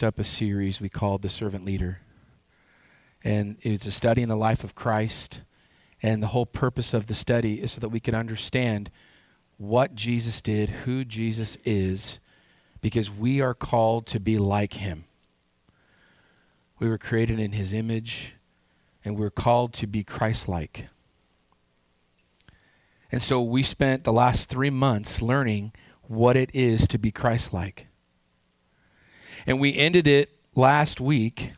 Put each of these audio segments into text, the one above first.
finished up a series we called The Servant Leader. And it's a study in the life of Christ. And the whole purpose of the study is so that we can understand what Jesus did, who Jesus is, because we are called to be like him. We were created in his image, and we're called to be Christ like. And so we spent the last three months learning what it is to be Christ like. And we ended it last week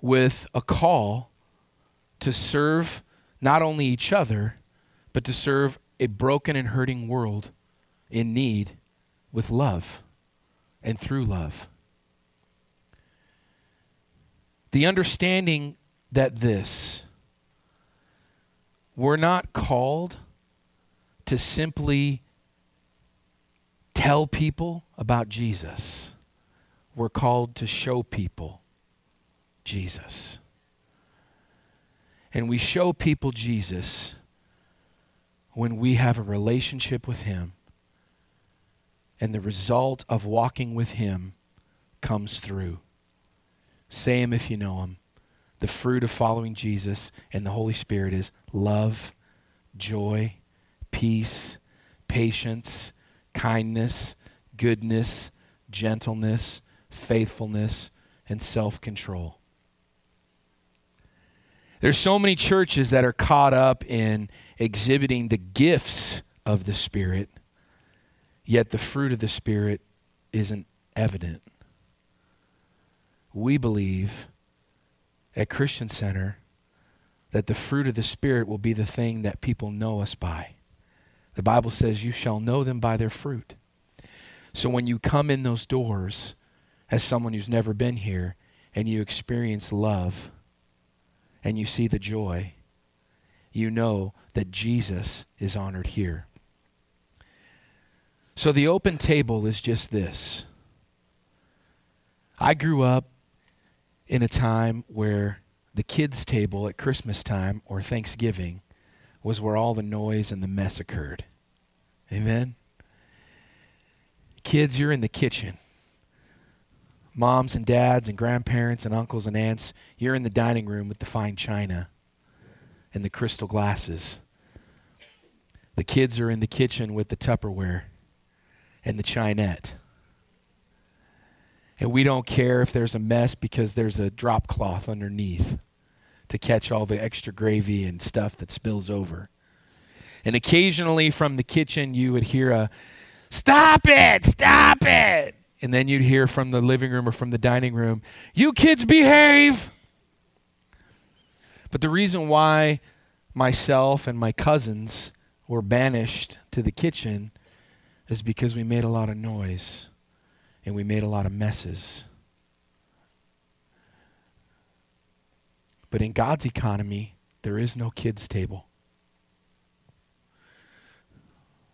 with a call to serve not only each other, but to serve a broken and hurting world in need with love and through love. The understanding that this, we're not called to simply tell people about Jesus. We're called to show people Jesus. And we show people Jesus when we have a relationship with Him. And the result of walking with Him comes through. Say Him if you know Him. The fruit of following Jesus and the Holy Spirit is love, joy, peace, patience, kindness, goodness, gentleness, faithfulness, and self control. There's so many churches that are caught up in exhibiting the gifts of the Spirit, yet the fruit of the Spirit isn't evident. We believe at Christian Center that the fruit of the Spirit will be the thing that people know us by. The Bible says, You shall know them by their fruit. So when you come in those doors as someone who's never been here and you experience love and you see the joy, you know that Jesus is honored here. So the open table is just this. I grew up in a time where the kids' table at Christmas time or Thanksgiving was where all the noise and the mess occurred. Amen? Kids, you're in the kitchen. Moms and dads and grandparents and uncles and aunts, you're in the dining room with the fine china and the crystal glasses. The kids are in the kitchen with the Tupperware and the Chinet. And we don't care if there's a mess because there's a drop cloth underneath to catch all the extra gravy and stuff that spills over. And occasionally from the kitchen, you would hear a, Stop it! Stop it! And then you'd hear from the living room or from the dining room, You kids behave! But the reason why myself and my cousins were banished to the kitchen is because we made a lot of noise and we made a lot of messes. But in God's economy, there is no kids' table.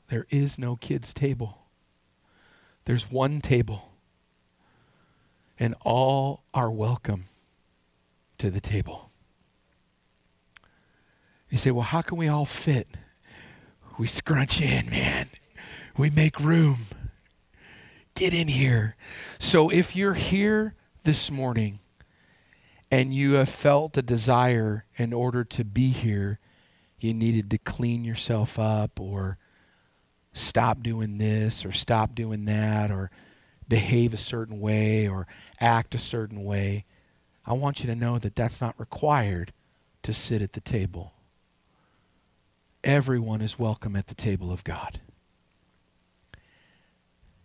There is no kids' table. There's one table. And all are welcome to the table. You say, well, how can we all fit? We scrunch in, man. We make room. Get in here. So if you're here this morning and you have felt a desire in order to be here, you needed to clean yourself up or stop doing this or stop doing that or behave a certain way or act a certain way, I want you to know that that's not required to sit at the table. Everyone is welcome at the table of God.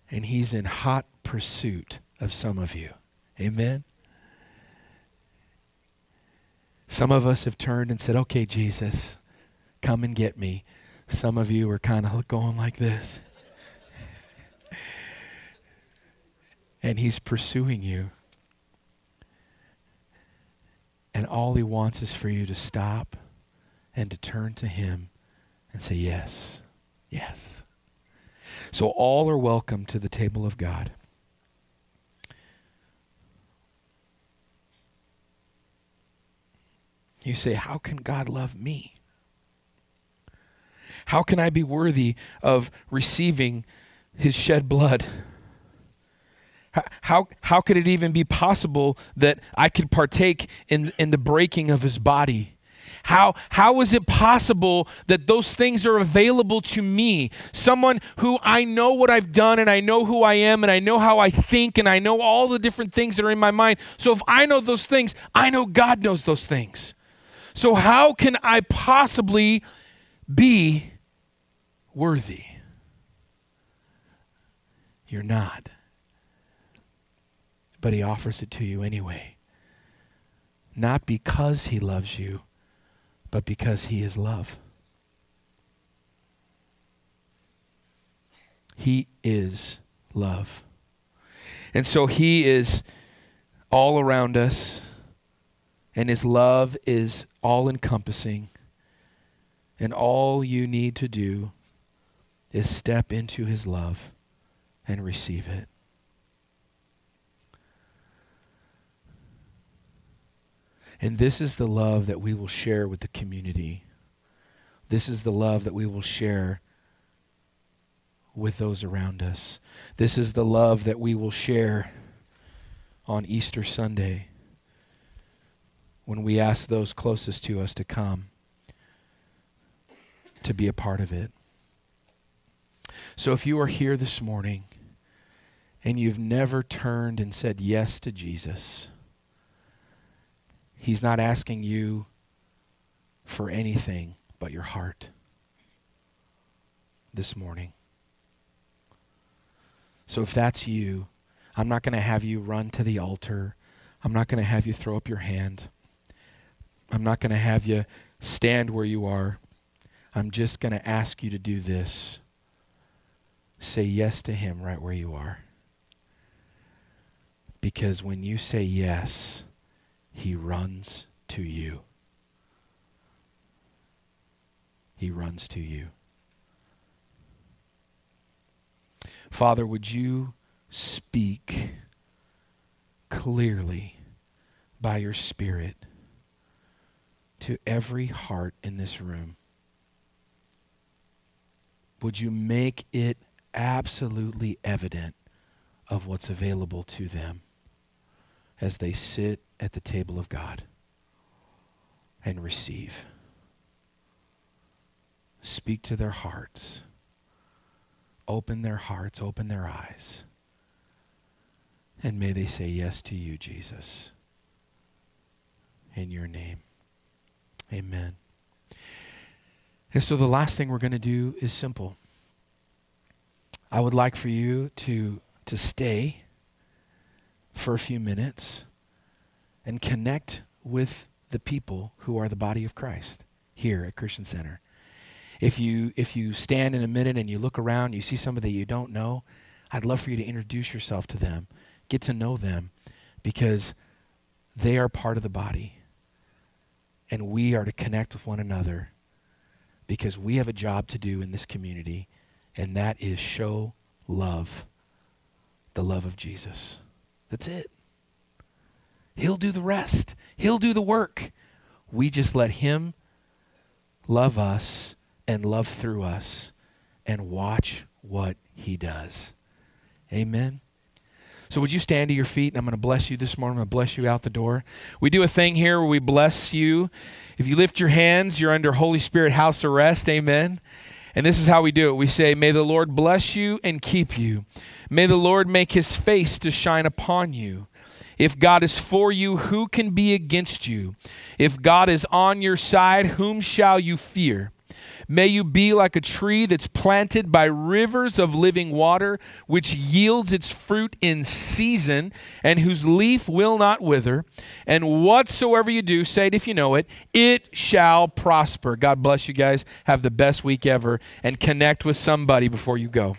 And He's in hot pursuit of some of you. Amen? Some of us have turned and said, Okay, Jesus, come and get me. Some of you are kind of going like this. and He's pursuing you. And all He wants is for you to stop and to turn to Him and say, Yes, yes. So all are welcome to the table of God. You say, How can God love me? How can I be worthy of receiving his shed blood? How, how could it even be possible that I could partake in, in the breaking of his body? How, how is it possible that those things are available to me? Someone who I know what I've done and I know who I am and I know how I think and I know all the different things that are in my mind. So if I know those things, I know God knows those things. So how can I possibly be worthy? You're not. But He offers it to you anyway. Not because He loves you, but because He is love. He is love. And so He is all around us, and His love is all encompassing. And all you need to do is step into His love and receive it. And this is the love that we will share with the community. This is the love that we will share with those around us. This is the love that we will share on Easter Sunday when we ask those closest to us to come to be a part of it. So if you are here this morning and you've never turned and said yes to Jesus, He's not asking you for anything but your heart this morning. So if that's you, I'm not going to have you run to the altar. I'm not going to have you throw up your hand. I'm not going to have you stand where you are. I'm just going to ask you to do this. Say yes to Him right where you are. Because when you say yes, he runs to you. He runs to you. Father, would you speak clearly by your Spirit to every heart in this room? Would you make it absolutely evident of what's available to them as they sit at the table of God and receive. Speak to their hearts. Open their hearts, open their eyes. And may they say yes to you, Jesus. In your name. Amen. And so the last thing we're going to do is simple. I would like for you to, to stay for a few minutes and connect with the people who are the body of Christ here at Christian Center. If you if you stand in a minute and you look around, you see somebody you don't know, I'd love for you to introduce yourself to them. Get to know them because they are part of the body. And we are to connect with one another because we have a job to do in this community, and that is show love, the love of Jesus. That's it. He'll do the rest, He'll do the work. We just let Him love us and love through us and watch what He does. Amen. So, would you stand to your feet? And I'm going to bless you this morning. I'm going to bless you out the door. We do a thing here where we bless you. If you lift your hands, you're under Holy Spirit house arrest. Amen. And this is how we do it. We say, May the Lord bless you and keep you. May the Lord make his face to shine upon you if God is for you, who can be against you? If God is on your side, whom shall you fear? May you be like a tree that's planted by rivers of living water, which yields its fruit in season, and whose leaf will not wither. And whatsoever you do, say it if you know it, it shall prosper. God bless you guys. Have the best week ever, and connect with somebody before you go.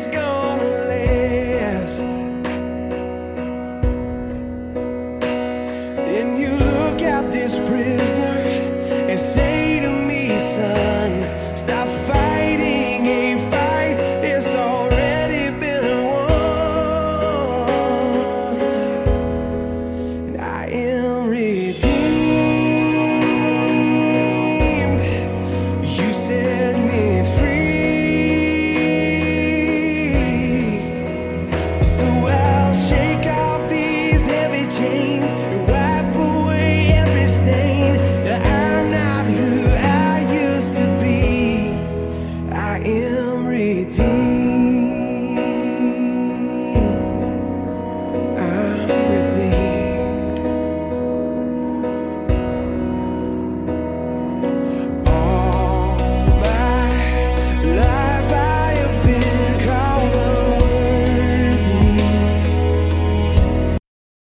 This gonna Thì